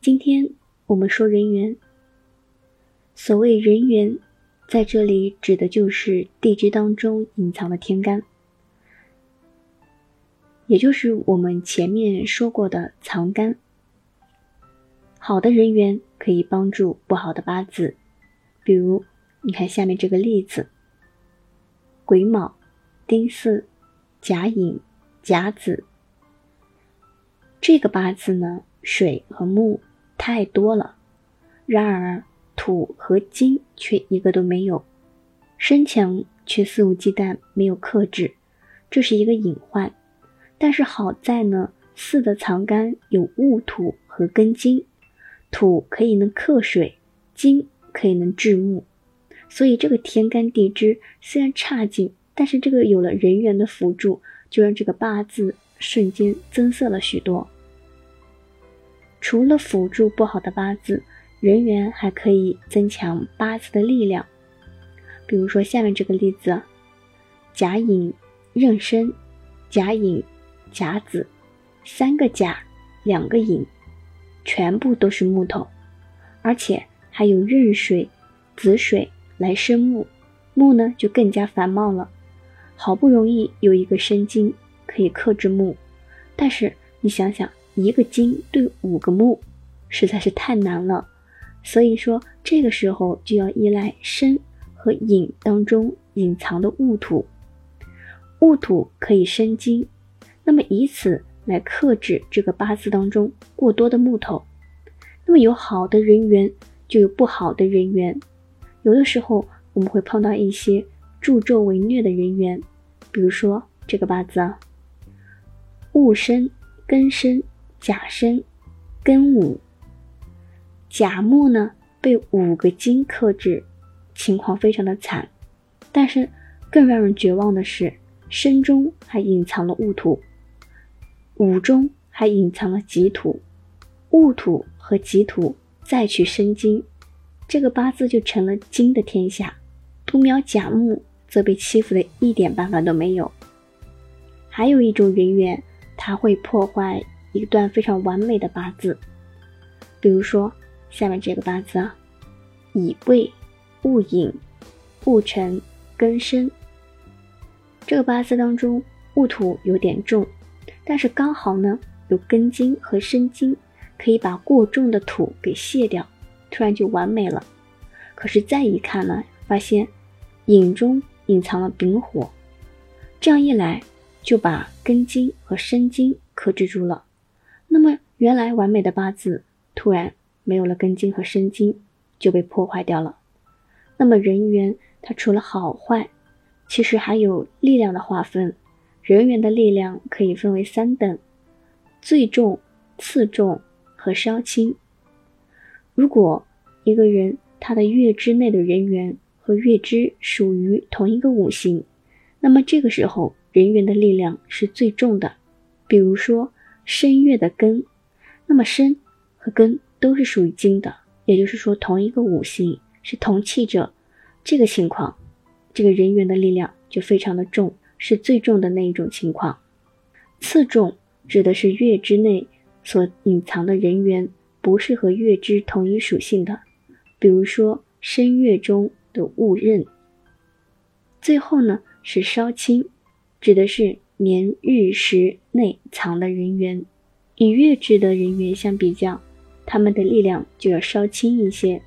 今天我们说人缘。所谓人缘，在这里指的就是地支当中隐藏的天干，也就是我们前面说过的藏干。好的人缘可以帮助不好的八字，比如你看下面这个例子：癸卯、丁巳、甲寅、甲子。这个八字呢，水和木太多了，然而土和金却一个都没有，身强却肆无忌惮，没有克制，这是一个隐患。但是好在呢，巳的藏干有戊土和庚金。土可以能克水，金可以能制木，所以这个天干地支虽然差劲，但是这个有了人缘的辅助，就让这个八字瞬间增色了许多。除了辅助不好的八字，人缘还可以增强八字的力量。比如说下面这个例子：甲寅、壬申、甲寅、甲子，三个甲，两个寅。全部都是木头，而且还有壬水、子水来生木，木呢就更加繁茂了。好不容易有一个生金可以克制木，但是你想想，一个金对五个木，实在是太难了。所以说，这个时候就要依赖申和寅当中隐藏的戊土，戊土可以生金，那么以此。来克制这个八字当中过多的木头，那么有好的人缘，就有不好的人缘。有的时候我们会碰到一些助纣为虐的人缘，比如说这个八字啊，戊申、庚申、甲申、庚午，甲木呢被五个金克制，情况非常的惨。但是更让人绝望的是，申中还隐藏了戊土。午中还隐藏了己土、戊土和己土，再去生金，这个八字就成了金的天下。独苗甲木则被欺负的一点办法都没有。还有一种人员，他会破坏一段非常完美的八字，比如说下面这个八字啊，乙未、戊寅、戊辰、庚申，这个八字当中戊土有点重。但是刚好呢，有庚金和申金，可以把过重的土给卸掉，突然就完美了。可是再一看呢，发现寅中隐藏了丙火，这样一来就把庚金和申金克制住了。那么原来完美的八字，突然没有了根茎和申金，就被破坏掉了。那么人缘它除了好坏，其实还有力量的划分。人缘的力量可以分为三等：最重、次重和稍轻。如果一个人他的月支内的人缘和月支属于同一个五行，那么这个时候人缘的力量是最重的。比如说申月的根，那么申和根都是属于金的，也就是说同一个五行是同气者，这个情况，这个人缘的力量就非常的重。是最重的那一种情况，次重指的是月之内所隐藏的人员不是和月之同一属性的，比如说申月中的戊壬。最后呢是稍轻，指的是年日时内藏的人员，与月支的人员相比较，他们的力量就要稍轻一些。